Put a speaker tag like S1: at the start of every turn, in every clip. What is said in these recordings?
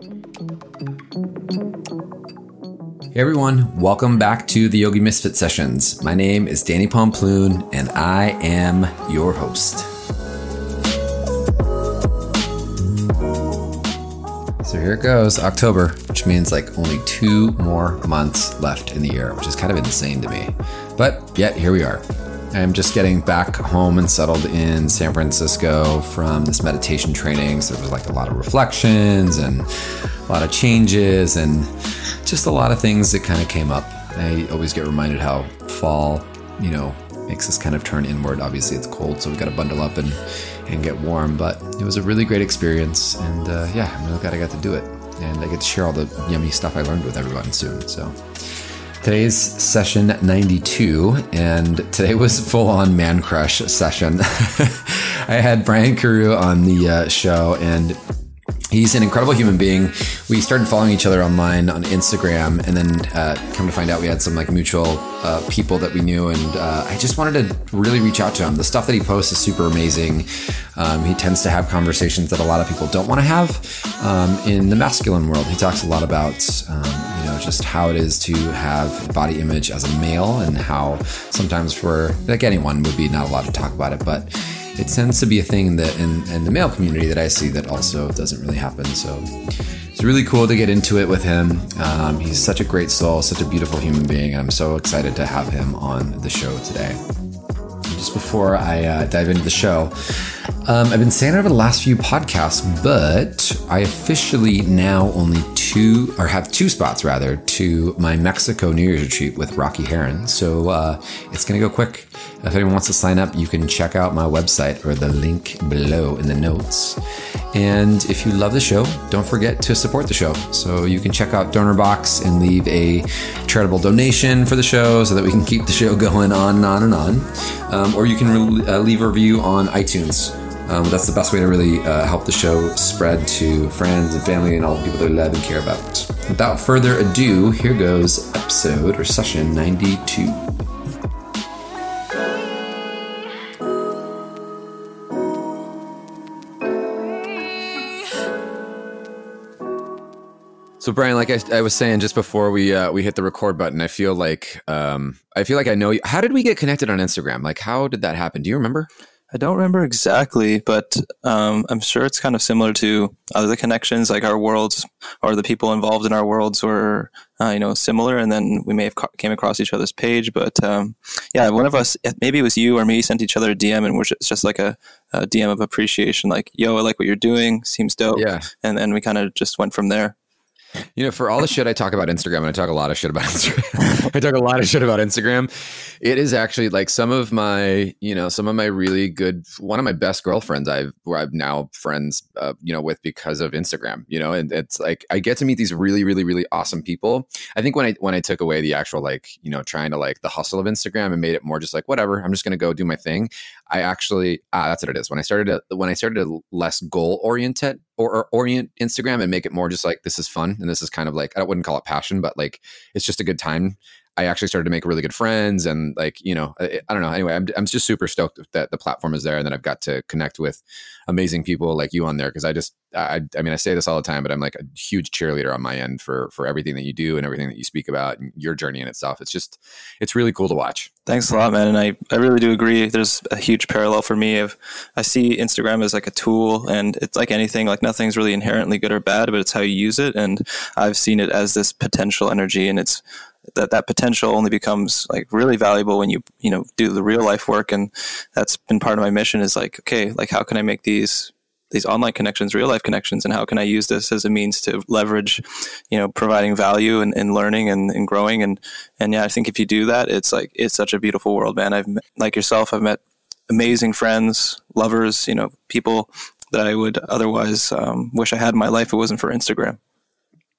S1: Hey everyone, welcome back to the Yogi Misfit Sessions. My name is Danny Pomploon and I am your host. So here it goes, October, which means like only two more months left in the year, which is kind of insane to me. But yet, here we are. I'm just getting back home and settled in San Francisco from this meditation training. So there was like a lot of reflections and a lot of changes and just a lot of things that kind of came up. I always get reminded how fall, you know, makes us kind of turn inward. Obviously, it's cold, so we got to bundle up and, and get warm. But it was a really great experience. And uh, yeah, I'm really glad I got to do it. And I get to share all the yummy stuff I learned with everyone soon. So Today's session 92, and today was full on man crush session. I had Brian Carew on the uh, show, and he's an incredible human being. We started following each other online on Instagram, and then uh, come to find out we had some like mutual uh, people that we knew, and uh, I just wanted to really reach out to him. The stuff that he posts is super amazing. Um, he tends to have conversations that a lot of people don't want to have um, in the masculine world. He talks a lot about um, you know just how it is to have body image as a male and how sometimes for like anyone would be not allowed to talk about it, but it tends to be a thing that in, in the male community that I see that also doesn't really happen. So it's really cool to get into it with him. Um, he's such a great soul, such a beautiful human being. and I'm so excited to have him on the show today. Just before I uh, dive into the show, um, I've been saying it over the last few podcasts, but I officially now only two or have two spots rather to my Mexico New Year's retreat with Rocky Heron. So uh, it's going to go quick. If anyone wants to sign up, you can check out my website or the link below in the notes. And if you love the show, don't forget to support the show. So you can check out DonorBox and leave a charitable donation for the show so that we can keep the show going on and on and on. Um, or you can re- uh, leave a review on iTunes. Um, that's the best way to really uh, help the show spread to friends and family and all the people they love and care about. Without further ado, here goes episode or session 92. So Brian, like I, I, was saying just before we uh, we hit the record button, I feel like um, I feel like I know you. How did we get connected on Instagram? Like, how did that happen? Do you remember?
S2: I don't remember exactly, but um, I'm sure it's kind of similar to other connections, like our worlds or the people involved in our worlds were, uh, you know, similar. And then we may have ca- came across each other's page, but um, yeah, one of us, maybe it was you or me, sent each other a DM, and we're just, just like a, a, DM of appreciation, like, "Yo, I like what you're doing, seems dope."
S1: Yeah,
S2: and then we kind of just went from there.
S1: You know, for all the shit I talk about Instagram, and I talk a lot of shit about Instagram. I talk a lot of shit about Instagram. It is actually like some of my, you know, some of my really good, one of my best girlfriends I've, where I've now friends, uh, you know, with because of Instagram. You know, and it's like I get to meet these really, really, really awesome people. I think when I when I took away the actual like, you know, trying to like the hustle of Instagram and made it more just like whatever, I'm just gonna go do my thing. I actually, ah, that's what it is. When I started, to, when I started to less goal oriented or, or, orient Instagram and make it more just like this is fun and this is kind of like I wouldn't call it passion, but like it's just a good time I actually started to make really good friends and like, you know, I, I, don't know. Anyway, I'm, I'm just super stoked that the platform is there and that I've got to connect with amazing people like you on there. Cause I just, I, I mean, I say this all the time, but I'm like a huge cheerleader on my end for, for everything that you do and everything that you speak about and your journey in itself. It's just, it's really cool to watch.
S2: Thanks a lot, man. And I, I really do agree. There's a huge parallel for me of, I see Instagram as like a tool and it's like anything, like nothing's really inherently good or bad, but it's how you use it. And I've seen it as this potential energy and it's, that that potential only becomes like really valuable when you you know do the real life work. And that's been part of my mission is like okay like how can i make these these online connections real life connections? And how can i use this as a means to leverage you know providing value and, and learning and, and growing? And and yeah i think if you do that it's like it's such a beautiful world man. I've met, like yourself i've met amazing friends lovers you know people that i would otherwise um, wish i had in my life if it wasn't for instagram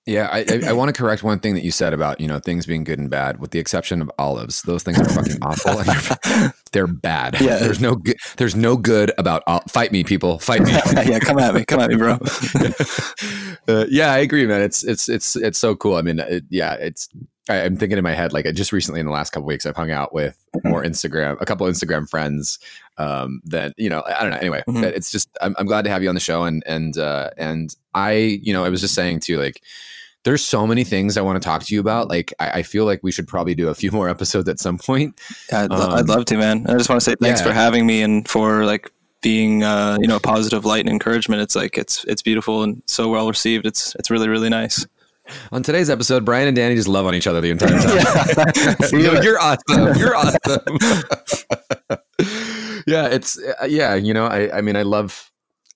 S1: yeah, I, I, I want to correct one thing that you said about you know things being good and bad, with the exception of olives. Those things are fucking awful. And they're, they're bad. Yeah. There's no good. There's no good about. Fight me, people. Fight me.
S2: yeah, come at me. Come at me, bro.
S1: uh, yeah, I agree, man. It's it's it's it's so cool. I mean, it, yeah, it's I, am thinking in my head like just recently in the last couple weeks I've hung out with
S2: Mm-hmm.
S1: more Instagram, a couple Instagram friends. Um, that you know, I don't know. Anyway,
S2: Mhm.
S1: it's just I'm, I'm glad to have you on the show, and and uh, and I, you know, I was just saying too, like there's so many things I want to talk to you about. Like I, I feel like we should probably do a few more episodes at some point.
S2: I'd,
S1: Um,
S2: I'd love to, man. I just want to say thanks
S1: yeah.
S2: for having me and for like being, uh, you know, a positive light and encouragement. It's like it's it's beautiful and so well received. It's it's really really nice.
S1: On today's episode, Brian and Danny just love on each other the entire time.
S2: Yeah.
S1: Yo, you're awesome. You're awesome. yeah, it's uh, yeah. You know, I I mean, I love.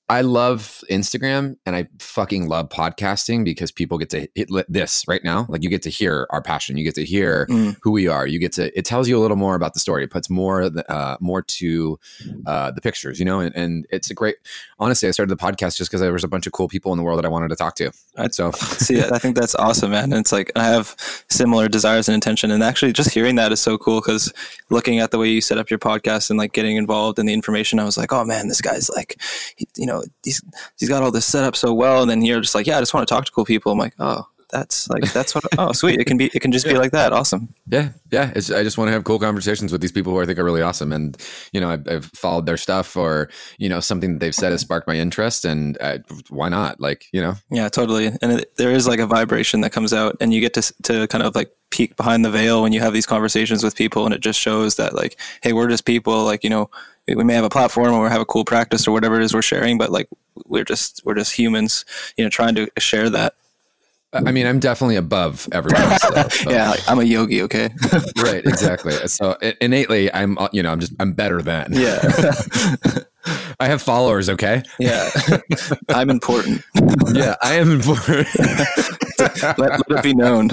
S1: I love Instagram and I fucking love podcasting because people get to hit this right now. Like you get to hear our passion, you get to hear
S2: Mm.
S1: who we are. You get to it tells you a little more about the story. It puts more uh, more to uh, the pictures, you know. And, and it's a great. Honestly, I started the podcast just because there was a bunch of cool people in the world that I wanted to talk to. So
S2: See, I think that's awesome, man. And it's like I have similar desires and intention, and actually, just hearing that is so cool because looking at the way you set up your podcast and like getting involved in the information, I was like, oh man, this guy's like, he, you know, he's he's got all this set up so well, and then you're just like, yeah, I just want to talk to cool people. I'm like, oh, that's like that's what. Oh, sweet. It can be. It can just be like that. Awesome.
S1: Yeah, yeah. It's, I just want to have cool conversations with these people who I think are really awesome, and you know, I've, I've followed their stuff, or you know, something that they've said has sparked my interest, and uh, why not? Like, you know,
S2: Yeah, totally. And it, there is like a vibration that comes out, and you get to to kind of like peek behind the veil when you have these conversations with people, and it just shows that like, hey, we're just people. Like, you know, we we may have a platform or we have a cool practice or whatever it is we're sharing, but like, we're just we're just humans, you know, trying to share that.
S1: I mean, I'm definitely above everyone else. Though, so-
S2: Yeah, like, I'm a yogi. Okay.
S1: right, exactly. So innately, I'm, uh, you know, I'm just, I'm better than.
S2: yeah.
S1: I have followers. Okay.
S2: yeah. I'm important.
S1: Yeah, I am important.
S2: Let, let it be known.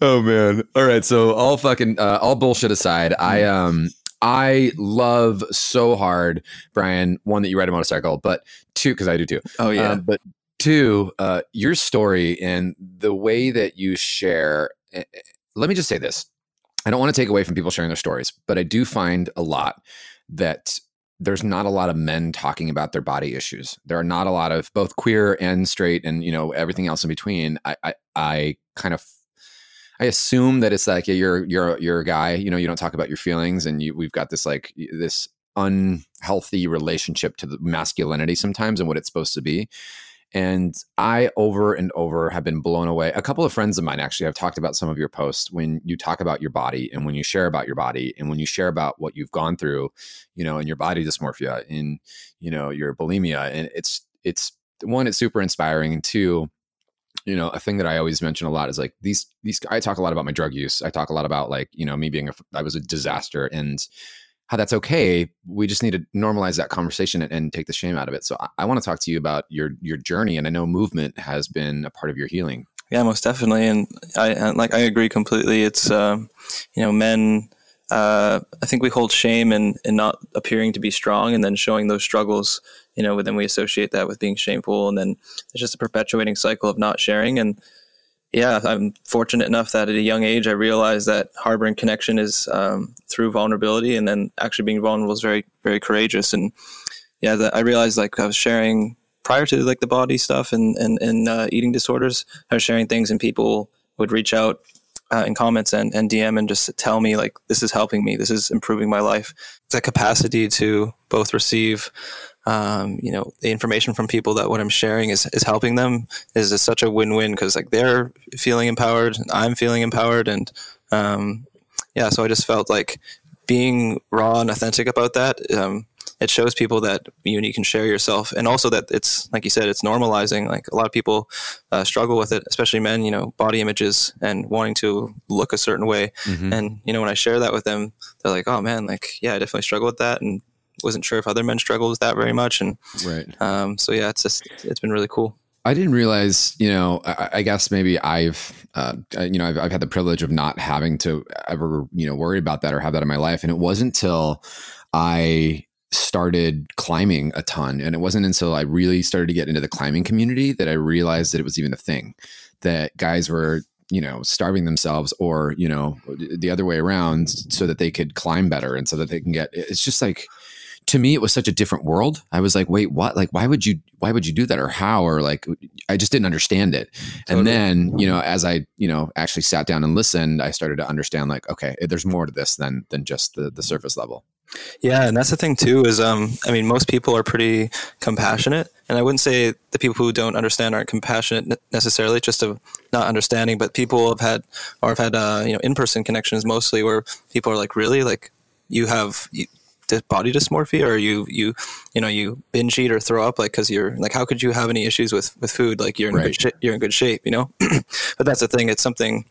S1: oh man. All right. So all fucking uh, all bullshit aside, I um I love so hard, Brian. One that you ride a motorcycle, but two because I do too.
S2: oh yeah.
S1: Um, but two, uh, your story and the way that you share. eh, eh, Let me just say this: I don't want to take away from people sharing their stories, but I do find a lot that there's not a lot of men talking about their body issues. There are not a lot of both queer and straight, and you know everything else in between. I I, I kind of I assume that it's like yeah, you're you're you're a guy. You know, you don't talk about your feelings, and you, we've got this like this unhealthy relationship to the masculinity sometimes and what it's supposed to be. And I over and over have been blown away. A couple of friends of mine actually have talked about some of your posts when you talk about your body and when you share about your body and when you share about what you've gone through, you know, in your body dysmorphia, in you know your bulimia, and it's it's one, it's super inspiring, and two, you know, a thing that I always mention a lot is like these these. I talk a lot about my drug use. I talk a lot about like you know me being a I was a disaster and how that's okay. We just need to normalize that conversation and, and take the shame out of it. So I, I want to talk to you about your your journey, and I know movement has been a part of your healing.
S2: Yeah, most definitely, and I like I agree completely. It's um, you know, men. Uh, I think we hold shame in in not appearing to be strong, and then showing those struggles. You know, then we associate that with being shameful, and then it's just a perpetuating cycle of not sharing. And yeah, I'm fortunate enough that at a young age I realized that harboring connection is um, through vulnerability, and then actually being vulnerable is very very courageous. And yeah, that I realized like I was sharing prior to like the body stuff and and, and uh, eating disorders. I was sharing things, and people would reach out uh, in comments and, and DM and just tell me like this is helping me, this is improving my life. The capacity to both receive, um, you know, the information from people that what I'm sharing is is helping them is, is such a win win because like they're feeling empowered, and I'm feeling empowered, and um, yeah, so I just felt like being raw and authentic about that. Um, it shows people that you, you can share yourself and also that it's like you said it's normalizing like a lot of people uh, struggle with it especially men you know body images and wanting to look a certain way
S1: Mm-hmm.
S2: and you know when i share that with them they're like oh man like yeah i definitely struggle with that and wasn't sure if other men struggled with that very much and
S1: Right.
S2: um, so yeah it's just it's been really cool
S1: I didn't realize, you know, I, I guess maybe I've, uh, you know, I've, I've had the privilege of not having to ever, you know, worry about that or have that in my life. And it wasn't until I started climbing a ton. And it wasn't until I really started to get into the climbing community that I realized that it was even a thing that guys were, you know, starving themselves or, you know, the other way around so that they could climb better and so that they can get, it's just like, to me it was such a different world. I was like wait what? Like why would you why would you do that? Or how? Or like i just didn't understand it. Totally. and then you know as i you know actually sat down and listened i started to understand like okay there's more to this than than just the the surface level.
S2: Yeah, and that's the thing too is um I mean most people are pretty compassionate and I wouldn't say the people who don't understand aren't compassionate necessarily just of not understanding but people have had or have had uh, you know in-person connections mostly where people are like really? Like you have you, body dysmorphia or you you you know you binge eat or throw up like because you're like how could you have any issues with with food like you're in right. good sh- you're in good shape you know but that's the thing it's something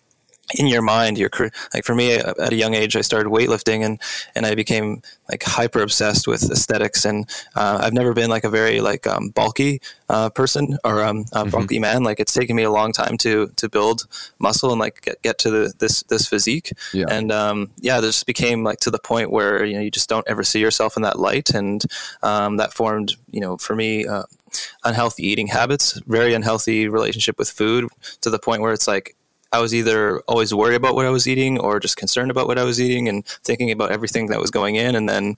S2: in your mind your like for me at a young age i started weightlifting and and i became like hyper obsessed with aesthetics and uh, i've never been like a very like um, bulky uh, person or um, a mm-hmm. bulky man like it's taken me a long time to to build muscle and like get, get to the, this this physique yeah. and um, yeah this became like to the point where you know you just don't ever see yourself in that light and um, that formed you know for me uh, unhealthy eating habits very unhealthy relationship with food to the point where it's like I was either always worried about what I was eating or just concerned about what I was eating and thinking about everything that was going in. And then,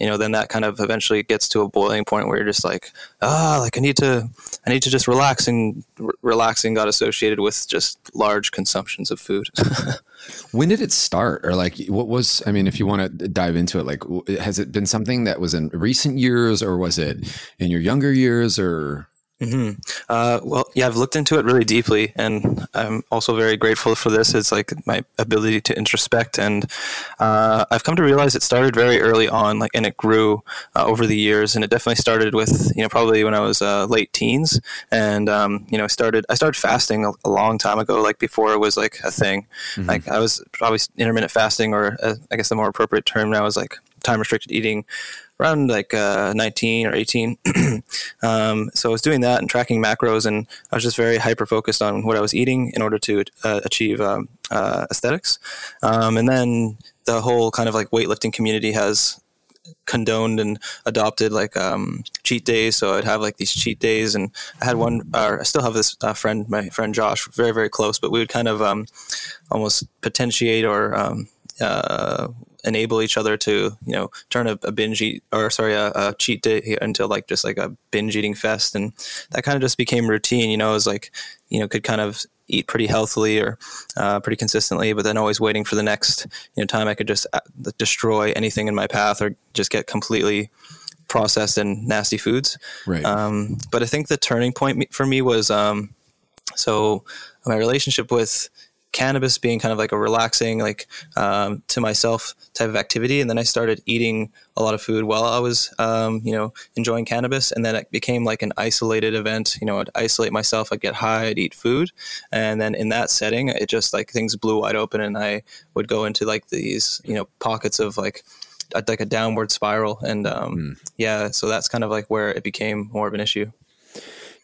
S2: you know, then that kind of eventually gets to a boiling point where you're just like, ah, like I need to, I need to just relax and relaxing got associated with just large consumptions of food.
S1: when did it start or like what was i mean if you want to dive into it like has it been something that was in recent years or was it in your younger years or
S2: Mm-hmm. Uh, well, yeah, I've looked into it really deeply, and I'm also very grateful for this. It's like my ability to introspect, and uh, I've come to realize it started very early on, like, and it grew uh, over the years. And it definitely started with, you know, probably when I was uh, late teens, and um, you know, I started I started fasting a, a, long time ago, like before it was like a thing. Mm-hmm. Like I was probably intermittent fasting, or uh, I guess the more appropriate term now is like time restricted eating around like uh, 19 or 18. um, so I was doing that and tracking macros, and I was just very hyper focused on what I was eating in order to uh, achieve um, uh, aesthetics. Um, and then the whole kind of like weightlifting community has condoned and adopted like um, cheat days. So I'd have like these cheat days, and I had one. Or I still have this uh, friend, my friend Josh, very very close. But we would kind of um, almost potentiate or um, uh, enable each other to you know turn a, a binge eat or sorry a, a, cheat day into like just like a binge eating fest. And that kind of just became routine you know it was like you know could kind of eat pretty healthily or uh, pretty consistently but then always waiting for the next you know time i could just uh, destroy anything in my path or just get completely processed and nasty foods. Right. Um, but i think the turning point for me was um, so my relationship with cannabis being kind of like a relaxing, like um, to myself type of activity. And then I started eating a lot of food while I was, um, you know, enjoying cannabis. And then it became like an isolated event. You know, I'd isolate myself, I'd get high, I'd eat food. And then in that setting, it just like things blew wide open and I would go into like these, you know, pockets of like, like a downward spiral. And um, mm. yeah, so that's kind of like where it became more of an issue.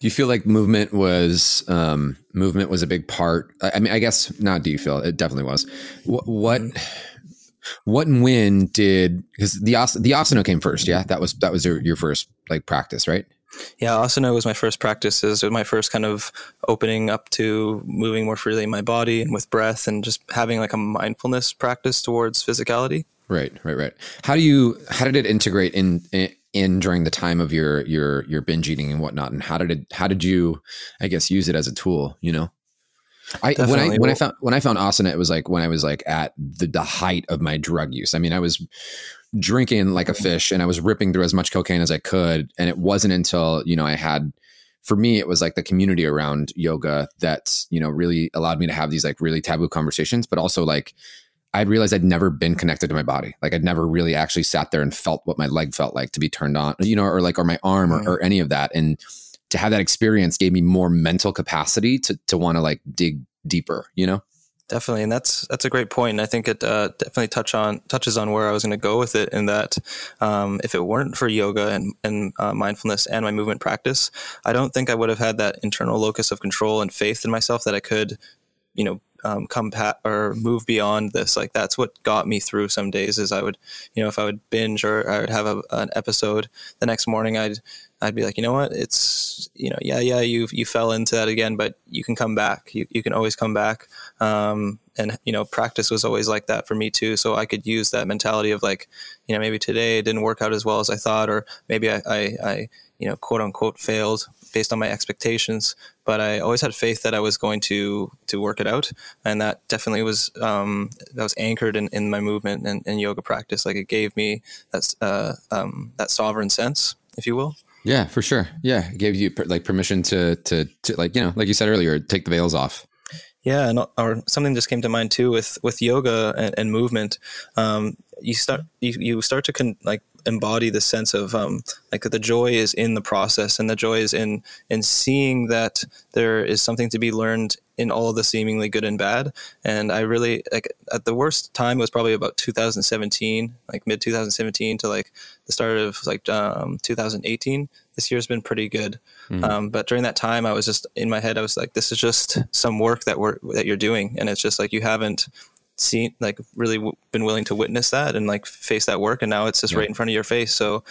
S1: Do you feel like movement was um, movement was a big part? I mean, I guess not. Do you feel it definitely was? What what, what and when did because the the asana came first? Yeah, that was that was your, your first like practice, right?
S2: Yeah, asana was my first practice. It was my first kind of opening up to moving more freely in my body and with breath, and just having like a mindfulness practice towards physicality.
S1: Right, right, right. How do you how did it integrate in, in in during the time of your your your binge eating and whatnot and how did it how did you i guess use it as a tool you know I Definitely. when I when I found when I found asana, it was like when I was like at the, the height of my drug use. I mean, I was drinking like a mm-hmm. fish and I was ripping through as much cocaine as I could. And it wasn't until, you know, I had for me, it was like the community around yoga that, you know, really allowed me to have these like really taboo conversations, but also like I'd realized I'd never been connected to my body. Like I'd never really actually sat there and felt what my leg felt like to be turned on, you know, or like, or my arm or, or any of that. And to have that experience gave me more mental capacity to, to want to like dig deeper, you know?
S2: Definitely. And that's, that's a great point. And I think it uh, definitely touch on, touches on where I was going to go with it in that um, if it weren't for yoga and, and uh, mindfulness and my movement practice, I don't think I would have had that internal locus of control and faith in myself that I could, you know, um, come pat or move beyond this. Like that's what got me through some days. Is I would, you know, if I would binge or I would have a, an episode the next morning, I'd I'd be like, you know what, it's you know, yeah, yeah, you you fell into that again, but you can come back. You you can always come back. Um, and you know, practice was always like that for me too. So I could use that mentality of like, you know, maybe today it didn't work out as well as I thought, or maybe I, I, I you know, quote unquote failed based on my expectations. But I always had faith that I was going to to work it out, and that definitely was um, that was anchored in, in my movement and, and yoga practice. Like it gave me that uh, um, that sovereign sense, if you will.
S1: Yeah, for sure. Yeah, it gave you like permission to to to like you know, like you said earlier, take the veils off.
S2: Yeah, and or something just came to mind too with with yoga and, and movement. Um, you start you, you start to con- like embody the sense of um, like the joy is in the process and the joy is in in seeing that there is something to be learned in all of the seemingly good and bad. And i really like at the worst time was probably about 2017 like mid 2017 to like the start of like um, 2018 this year's been pretty good. Mm-hmm. um, but during that time i was just in my head i was like this is just some work that we're that you're doing. And it's just like you haven't seen like really w- been willing to witness that and like face that work and now it's just yeah. right in front of your face. So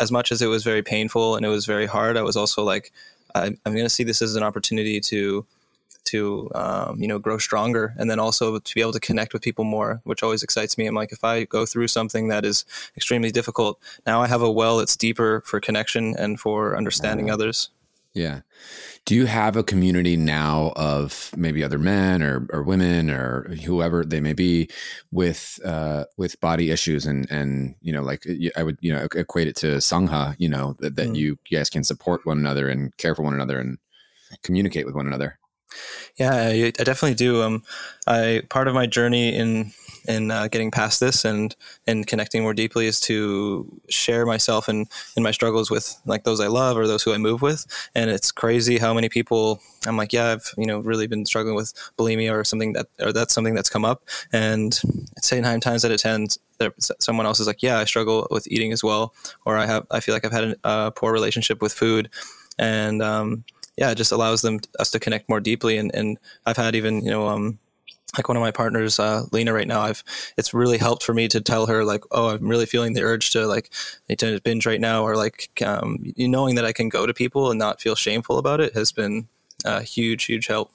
S2: as much as it was very painful and it was very hard i was also like I, am going to see this as an opportunity to to um, you know grow stronger and then also to be able to connect with people more which always excites me. I'm like if i go through something that is extremely difficult now i have a well that's deeper for connection and for understanding uh, others
S1: yeah do you have a community now of maybe other men or, or women or whoever they may be with uh, with body issues and and you know like I would you know equate it to sangha you know that, that mm. you guys can support one another and care for one another and communicate with one another.
S2: Yeah, I, I definitely do. Um, I part of my journey in in uh, getting past this and and connecting more deeply is to share myself and and my struggles with like those I love or those who I move with. And it's crazy how many people I'm like, yeah, I've you know really been struggling with bulimia or something that or that's something that's come up. And I'd say nine times out of ten, someone else is like, yeah, I struggle with eating as well, or I have I feel like I've had a poor relationship with food, and um, yeah, it just allows them us to connect more deeply. And, and I've had even you know um, like one of my partners, uh, Lena, right now, I've it's really helped for me to tell her like, oh, I'm really feeling the urge to like to binge right now, or like um, knowing that I can go to people and not feel shameful about it has been a huge, huge help.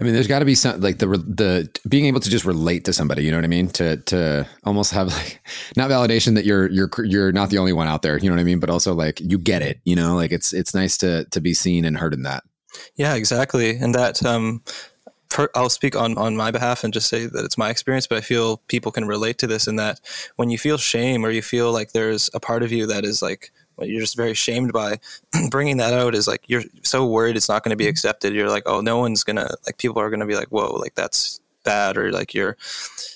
S1: I mean, there's got to be some like the the being able to just relate to somebody. You know what I mean? To to almost have like not validation that you're you're you're not the only one out there. You know what I mean? But also like you get it. You know, like it's it's nice to to be seen and heard in that.
S2: Yeah, exactly. And that um, per, I'll speak on on my behalf and just say that it's my experience, but I feel people can relate to this in that when you feel shame or you feel like there's a part of you that is like you're just very shamed by bringing that out is like you're so worried it's not going to be accepted. You're like oh no one's gonna like people are gonna be like whoa like that's bad or like you're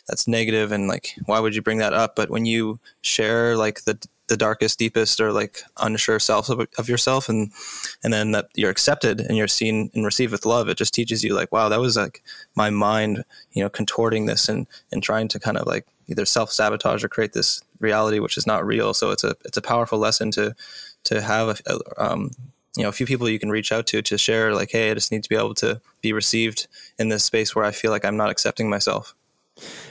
S2: that's negative and like why would you bring that up? But when you share like the the darkest, deepest, or like unsure self of, of, yourself, and and then that you're accepted and you're seen and received with love. It just teaches you like, wow, that was like my mind, you know, contorting this and and trying to kind of like either self sabotage or create this reality which is not real. So it's a it's a powerful lesson to to have a, um, you know a few people you can reach out to to share like, hey, I just need to be able to be received in this space where I feel like I'm not accepting myself.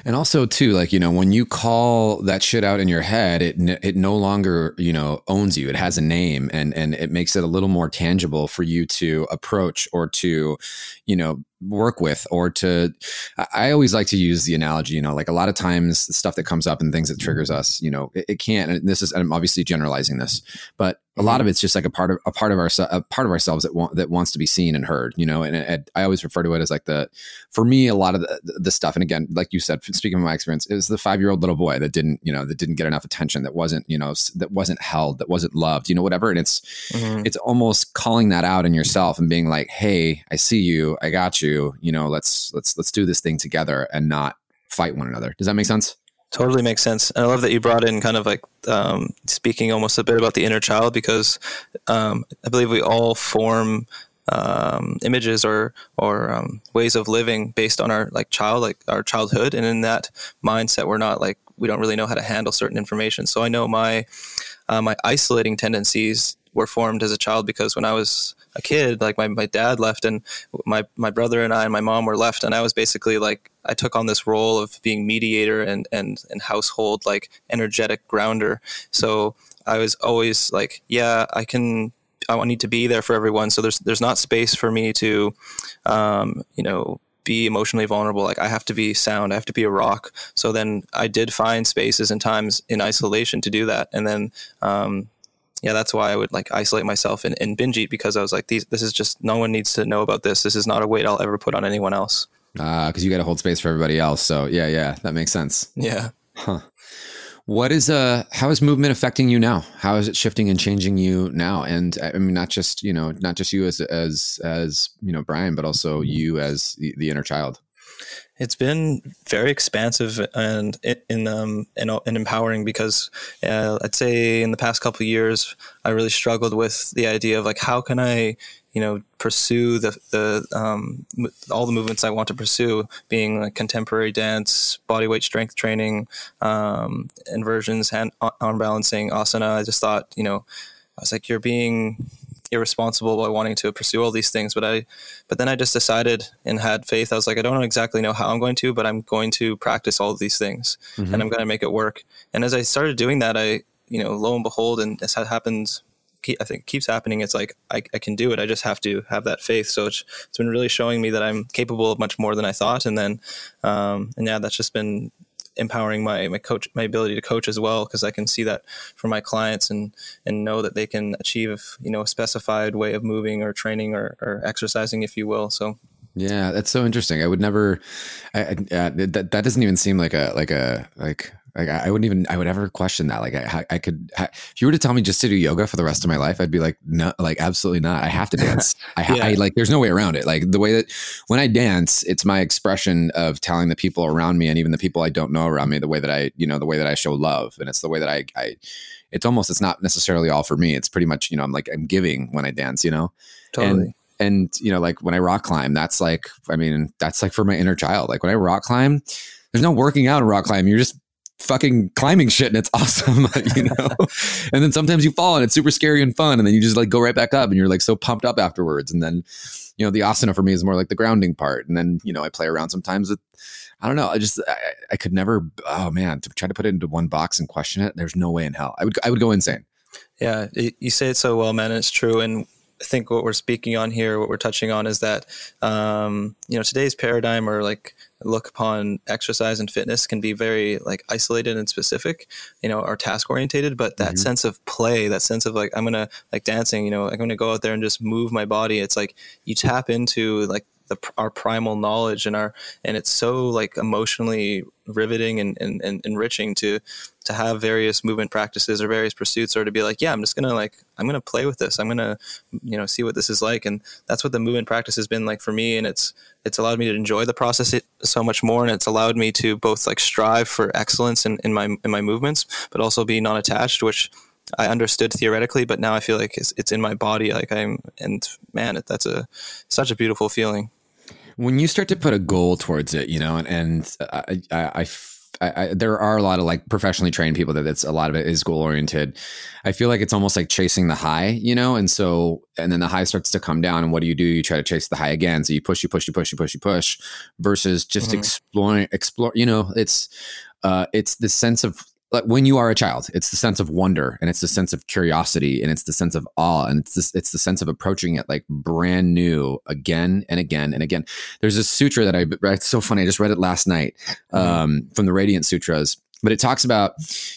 S1: And also too, like, you know, when you call that shit out in your head, it, it no longer, you know, owns you. It has a name and, and it makes it a little more tangible for you to approach or to, you know, work with or to i always like to use the analogy you know like a lot of times the stuff that comes up and things that triggers us you know it, it can't and this is i'm obviously generalizing this but a lot of mm-hmm. it's just like a part of a part of our a part of ourselves that want that wants to be seen and heard you know and, and, I always refer to it as like the for me a lot of the, the stuff and again like you said speaking of my experience it was the five year old little boy that didn't you know that didn't get enough attention that wasn't you know that wasn't held that wasn't loved you know whatever and it's mm-hmm. it's almost calling that out in yourself and being like hey I see you I got you you know let's let's let's do this thing together and not fight one another. Does that make sense?
S2: Totally makes sense. And I love that you brought in kind of like um, speaking almost a bit about the inner child because um, I believe we all form um, images or or um, ways of living based on our like child like our childhood. And in that mindset we're not like we don't really know how to handle certain information. So i know my uh, my isolating tendencies were formed as a child because when I was a kid, like my, my dad left and my, my brother and I and my mom were left. And I was basically like, I took on this role of being mediator and, and, and household, like energetic grounder. So I was always like, yeah, I can, I need to be there for everyone. So there's, there's not space for me to, um, you know, be emotionally vulnerable. Like I have to be sound. I have to be a rock. So then I did find spaces and times in isolation to do that. And then, um, yeah, that's why I would like isolate myself and, and binge eat because I was like, these, this is just no one needs to know about this. This is not a weight I'll ever put on anyone else.
S1: Uh, cause you got to hold space for everybody else. So yeah, yeah, that makes sense.
S2: Yeah.
S1: Huh. What is uh how is movement affecting you now? How is it shifting and changing you now? And I mean not just, you know, not just you as as as, you know, Brian, but also you as the, the inner child.
S2: It's been very expansive and in um and, and empowering because uh, I'd say in the past couple years I really struggled with the idea of like how can I you know pursue the the um, all the movements I want to pursue, being like contemporary dance, body weight strength training, um, inversions, hand arm balancing, asana. I just thought you know I was like you're being irresponsible by wanting to pursue all these things but i but then i just decided and had faith i was like i don't exactly know how i'm going to but i'm going to practice all of these things mm-hmm. and i'm going to make it work and as i started doing that i you know lo and behold and this happens I think keeps happening. It's like I, I can do it. I just have to have that faith. So it's, it's been really showing me that I'm capable of much more than I thought. And then, um, and yeah, that's just been empowering my my coach my ability to coach as well because I can see that for my clients and and know that they can achieve you know a specified way of moving or training or, or exercising if you will. So
S1: yeah, that's so interesting. I would never. I, I, uh, that that doesn't even seem like a like a like like I wouldn't even I would ever question that. Like I, I could if you were to tell me just to do yoga for the rest of my life, I'd be like no, like absolutely not. I have to dance. I, ha- yeah. I like there's no way around it. Like the way that when I dance, it's my expression of telling the people around me and even the people I don't know around me the way that I you know the way that I show love, and it's the way that I I. It's almost it's not necessarily all for me. It's pretty much you know I'm like I'm giving when I dance. You know,
S2: totally.
S1: And, and you know like when i rock climb that's like i mean that's like for my inner child like when i rock climb there's no working out in rock climb you're just fucking climbing shit and it's awesome, you know? and then sometimes you fall and it's super scary and fun. And then you just like go right back up and you're like so pumped up afterwards. And then, you know, the asana for me is more like the grounding part. And then, you know, I play around sometimes with, I don't know. I just, I, I could never, oh man, to try to put it into one box and question it. There's no way in hell. I would, I would go insane.
S2: Yeah. You say it so well, man. it's true. And I think what we're speaking on here, what we're touching on is that, um, you know, today's paradigm or like look upon exercise and fitness can be very like isolated and specific, you know, or task orientated, but that mm-hmm. sense of play, that sense of like, I'm going to like dancing, you know, I'm going to go out there and just move my body. It's like you tap into like the, our primal knowledge and our, and it's so like emotionally riveting and, and, and enriching to to have various movement practices or various pursuits or to be like yeah i'm just gonna like i'm gonna play with this. I'm gonna you know see what this is like. And that's what the movement practice has been like for me. And it's it's allowed me to enjoy the process so much more. And it's allowed me to both like strive for excellence in, in my in my movements but also be non-attached which I understood theoretically, but now I feel like it's, it's in my body. Like I'm, and man, that's a such a beautiful feeling
S1: when you start to put a goal towards it, you know, and, and I, I, I, I, there are a lot of like professionally trained people that it's a lot of it is goal oriented. I feel like it's almost like chasing the high, you know, and so and then the high starts to come down, and what do you do? You try to chase the high again. So you push, you push, you push, you push, you push, versus just mm-hmm. exploring, explore. You know, it's uh, it's the sense of like when you are a child it's the sense of wonder and it's the sense of curiosity and it's the sense of awe and it's this, it's the sense of approaching it like brand new again and again and again there's a sutra that i it's so funny i just read it last night mm-hmm. um, from the radiant sutras but it talks about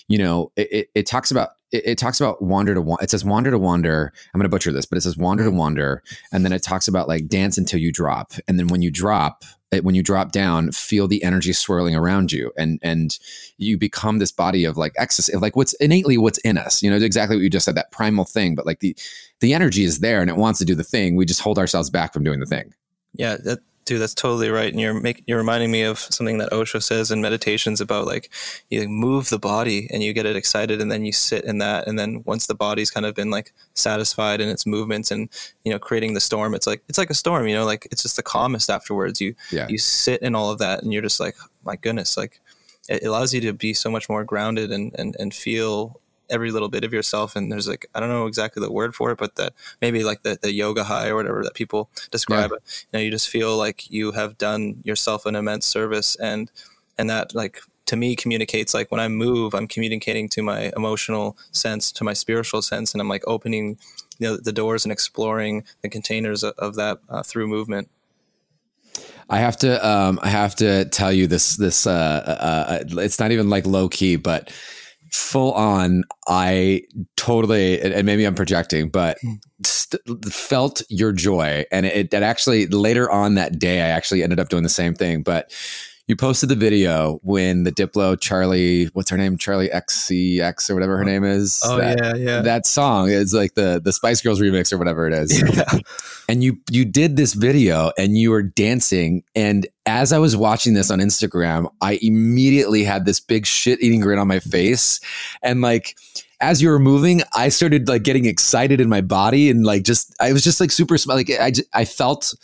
S1: you know it, it, it talks about it, it, talks about wander to wander. It says wander to wander. I'm going to butcher this, but it says wander to mm-hmm. wander. And then it talks about like dance until you drop. And then when you drop, when you drop down, feel the energy swirling around you, and and you become this body of like ecstasy, like what's innately what's in us. You know, exactly what you just said, that primal thing. But like the the energy is there, and it wants to do the thing. We just hold ourselves back from doing the thing.
S2: Yeah, that Dude, that's totally right. And you're making you're reminding me of something that Osho says in meditations about like you move the body and you get it excited and then you sit in that and then once the body's kind of been like satisfied in its movements and you know creating the storm, it's like it's like a storm, you know, like it's just the calmest afterwards. You yeah. you sit in all of that and you're just like, my goodness, like it allows you to be so much more grounded and and, and feel every little bit of yourself and there's like i don't know exactly the word for it but that maybe like the, the yoga high or whatever that people describe yeah. it you know you just feel like you have done yourself an immense service and and that like to me communicates like when i move i'm communicating to my emotional sense to my spiritual sense and i'm like opening you know, the doors and exploring the containers of, of that uh, through movement
S1: I have to um, I have to tell you this this uh, uh, uh, it's not even like low key, but full on. I totally and maybe I'm projecting, but hmm. st- felt your joy, and it, it actually later on that day I actually ended up doing the same thing, but you posted the video when the Diplo Charli, what's her name, Charli XCX or whatever her oh. name is.
S2: Oh that, yeah, yeah.
S1: That song is like the the Spice Girls remix or whatever it is. Yeah. And you you did this video and you were dancing and as I was watching this on Instagram, I immediately had this big shit eating grin on my face and like as you were moving, I started like getting excited in my body and like just I was just like super like I I felt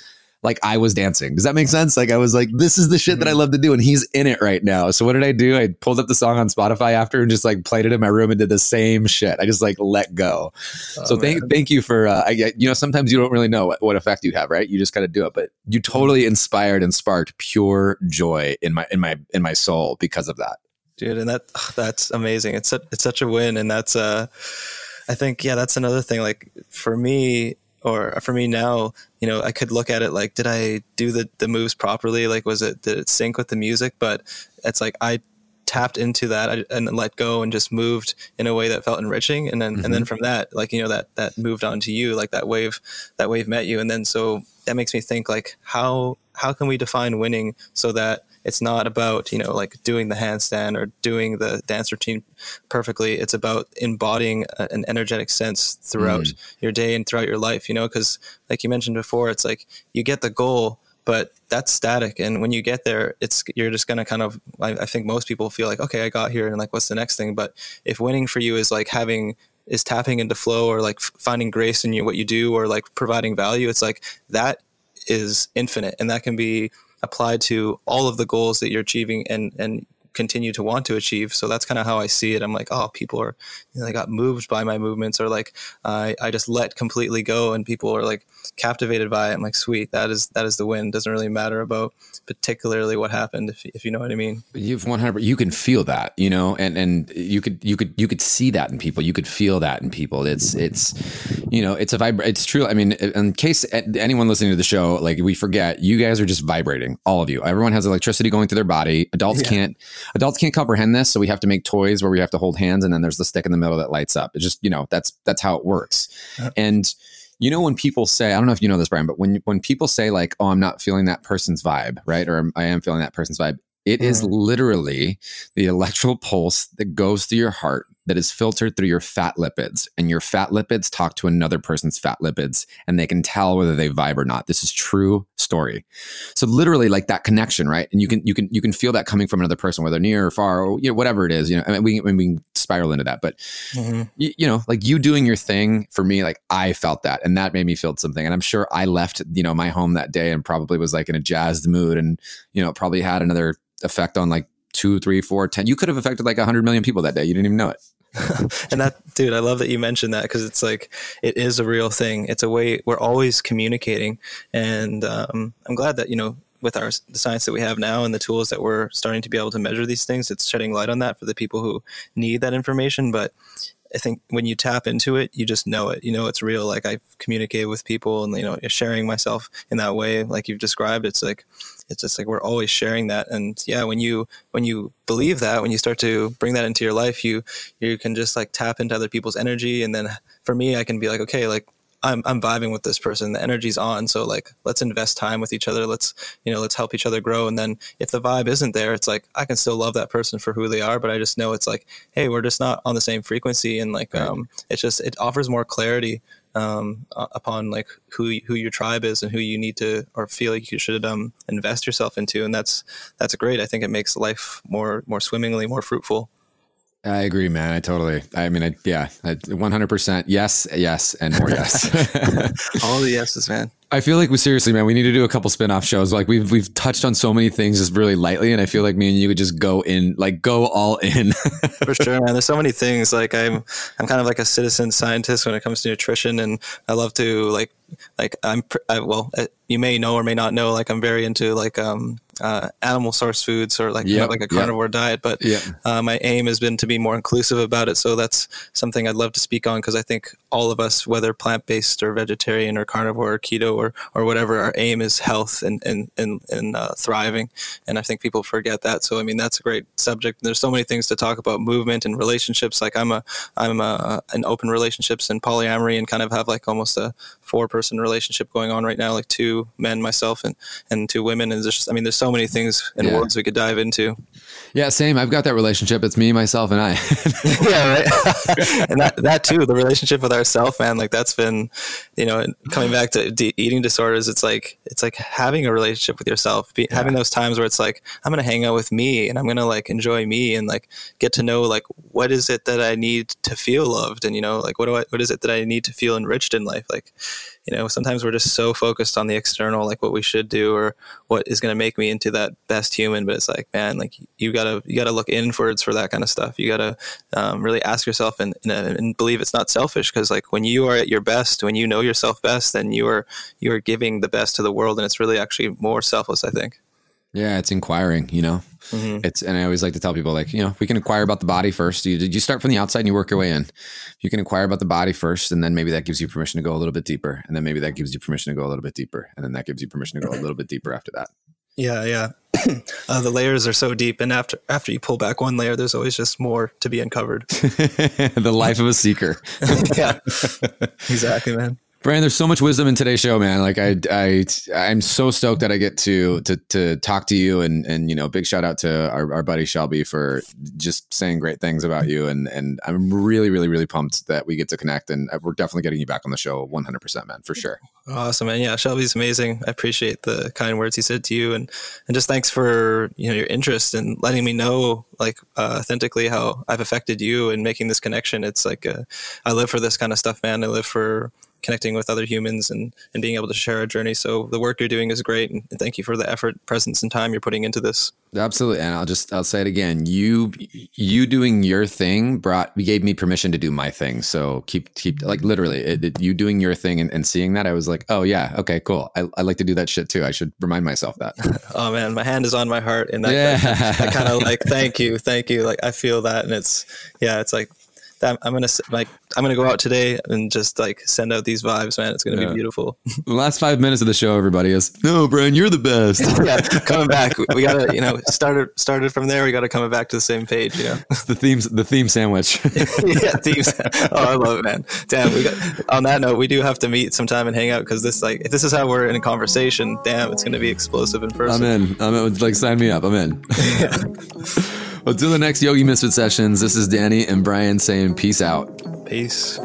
S1: like I was dancing. Does that make sense? Like I was like, this is the shit that I mm-hmm. love to do, and he's in it right now. So what did I do? I pulled up the song on Spotify after and just like played it in my room and did the same shit. I just like let go. Oh, so thank man. thank you for uh, I, you know sometimes you don't really know what, what effect you have, right? You just got to do it, but you totally inspired and sparked pure joy in my in my in my soul because of that,
S2: dude. And that that's amazing. It's a, it's such a win, and that's uh. I think yeah, that's another thing. Like for me, or for me now, you know, I could look at it like, did I do the, the moves properly? Like, was it, did it sync with the music? But it's like, I tapped into that and let go and just moved in a way that felt enriching. And then, mm-hmm. and then mm-hmm. from that, like, you know, that, that moved on to you, like that wave, that wave met you. And then, so that makes me think like, how, how can we define winning so that it's not about you know like doing the handstand or doing the dance routine perfectly. It's about embodying a, an energetic sense throughout mm. your day and throughout your life you know because like you mentioned before it's like you get the goal but that's static. And when you get there it's you're just gonna kind of I, I think most people feel like okay i got here and like what's the next thing? But if winning for you is like having is tapping into flow or like finding grace in you what you do or like providing value it's like that is infinite. And that can be applied to all of the goals that you're achieving and and continue to want to achieve. So that's kind of how I see it. I'm like, oh, people are, you know, they got moved by my movements, or like I, I just let completely go, and people are like captivated by it. I'm like, sweet, that is that is the win. Doesn't really matter about particularly what happened, if, if you know what I mean.
S1: You've 100. You can feel that, you know, and and you could you could you could see that in people. You could feel that in people. It's it's you know it's a vibra- It's true. I mean, in case anyone listening to the show, like we forget, you guys are just vibrating. All of you. Everyone has electricity going through their body. Adults yeah. can't adults can't comprehend this, so we have to make toys where we have to hold hands, and then there's the stick in the middle that lights up. It's just you know that's that's how it works. And you know when people say, I don't know if you know this, Brian, but when when people say like, "Oh, I'm not feeling that person's vibe," right, or I am feeling that person's vibe, it mm. is literally the electrical pulse that goes through your heart that is filtered through your fat lipids and your fat lipids talk to another person's fat lipids and they can tell whether they vibe or not. This is true story. So literally like that connection right? And you can you can you can feel that coming from another person whether near or far or you know whatever it is you know I mean, we, we can spiral into that. But mm-hmm. you, you know like you doing your thing for me like i felt that and that made me feel something. And i'm sure i left you know my home that day and probably was like in a jazzed mood and you know probably had another effect on like two, three, four, ten. You could have affected like a hundred million people that day. You didn't even know it.
S2: and that, dude, I love that you mentioned that because it's like it is a real thing. It's a way we're always communicating, and um, I'm glad that you know with our the science that we have now and the tools that we're starting to be able to measure these things, it's shedding light on that for the people who need that information. But I think when you tap into it, you just know it. You know it's real. Like I've communicated with people, and you know, sharing myself in that way, like you've described. It's like it's just like we're always sharing that and yeah when you when you believe that when you start to bring that into your life you you can just like tap into other people's energy and then for me i can be like okay like I'm, I'm vibing with this person the energy's on so like let's invest time with each other let's you know let's help each other grow and then if the vibe isn't there it's like i can still love that person for who they are but i just know it's like hey we're just not on the same frequency and like right. um it's just it offers more clarity um, upon like who who your tribe is and who you need to or feel like you should um, invest yourself into, and that's that's great. I think it makes life more more swimmingly more fruitful.
S1: I agree, man. I totally. I mean, I, yeah, one hundred percent. Yes, yes, and more yes.
S2: All the yeses, man.
S1: I feel like we seriously, man. We need to do a couple spin-off shows. Like we've we've touched on so many things just really lightly, and I feel like me and you could just go in, like go all in.
S2: For sure, man. There's so many things. Like I'm I'm kind of like a citizen scientist when it comes to nutrition, and I love to like like I'm I, well, you may know or may not know. Like I'm very into like um uh, animal source foods or like yep, like a carnivore yep. diet. But yep. uh, my aim has been to be more inclusive about it. So that's something I'd love to speak on because I think all of us, whether plant based or vegetarian or carnivore or keto or or whatever, our aim is health and and and, and uh, thriving. And I think people forget that. So I mean that's a great subject. There's so many things to talk about movement and relationships. Like I'm a I'm a, an open relationships and polyamory and kind of have like almost a four person relationship going on right now, like two men, myself, and and two women. And there's just, I mean, there's so many things and yeah. worlds we could dive into.
S1: Yeah, same. I've got that relationship. It's me, myself, and I.
S2: yeah, right. and that that too, the relationship with ourself, man. Like that's been, you know, coming back to de- eating disorders. It's like it's like having a relationship with yourself, Be, yeah. having those times where it's like I'm gonna hang out with me and I'm gonna like enjoy me and like get to know like what is it that I need to feel loved and you know like what do I what is it that I need to feel enriched in life like you know sometimes we're just so focused on the external like what we should do or what is going to make me into that best human but it's like man like you gotta you gotta look inwards for that kind of stuff. You gotta um, really ask yourself and, and believe it's not selfish because like when you are at your best when you know yourself best then you are you are giving the best to the world and it's really actually more selfless i think
S1: yeah, it's inquiring, you know. Mm-hmm. It's and I always like to tell people like, you know, we can inquire about the body first. You you start from the outside and you work your way in. You can inquire about the body first, and then maybe that gives you permission to go a little bit deeper, and then maybe that gives you permission to go a little bit deeper, and then that gives you permission to go a little bit deeper after that.
S2: Yeah, yeah. uh, the layers are so deep, and after after you pull back one layer, there's always just more to be uncovered.
S1: the life of a seeker.
S2: yeah, exactly, man.
S1: Brian, there's so much wisdom in today's show, man. Like I, I, I'm so stoked that I get to to to talk to you, and and you know, big shout out to our, our buddy Shelby for just saying great things about you, and and I'm really, really, really pumped that we get to connect, and we're definitely getting you back on the show, 100, percent man, for sure.
S2: Awesome, man. Yeah, Shelby's amazing. I appreciate the kind words he said to you, and and just thanks for you know your interest and letting me know like uh, authentically how I've affected you and making this connection. It's like I live for this kind of stuff, man. I live for connecting with other humans and, and being able to share our journey. So the work you're doing is great. And thank you for the effort, presence, and time you're putting into this.
S1: Absolutely. And I'll just, I'll say it again. You, you doing your thing brought, gave me permission to do my thing. So keep, keep like literally it, it, you doing your thing and, and, seeing that, I was like, oh yeah, okay, cool. I, I like to do that shit too. I should remind myself that.
S2: oh man, my hand is on my heart. And that, yeah. I kind of like, thank you, thank you. Like I feel that. And it's, yeah, it's like, that I'm gonna like I'm gonna go out today and just like send out these vibes, man. It's gonna yeah. be beautiful.
S1: the last five minutes of the show, everybody is no, Brian, you're the best.
S2: yeah, coming back. We gotta, you know, started started from there. We gotta come back to the same page. You know,
S1: the themes, the theme sandwich.
S2: yeah, themes. Oh, I love it, man. Damn. We got, on that note, we do have to meet sometime and hang out because this, like, if this is how we're in a conversation, damn, it's gonna be explosive in person.
S1: I'm in. I'm in. Like, sign me up. I'm in. yeah. Until the next Yogi Misfit sessions, this is Danny and Brian saying peace out.
S2: Peace.